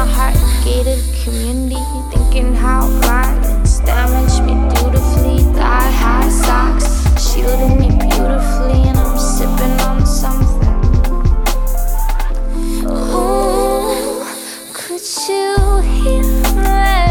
my heart. Gated community, thinking how violence damaged me dutifully. Thigh high socks, shielding me beautifully, and I'm sipping on something. Oh, could you hear me?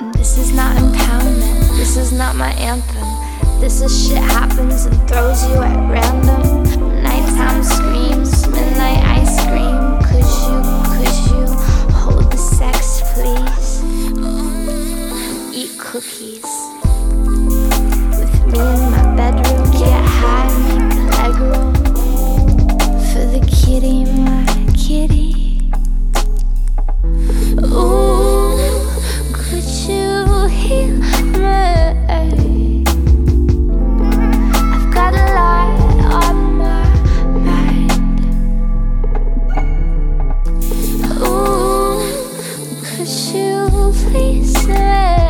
This is not empowerment, this is not my anthem. This is shit happens and throws you at random. Nighttime screams, midnight ice cream. Could you, could you hold the sex, please? Eat cookies with me could you please let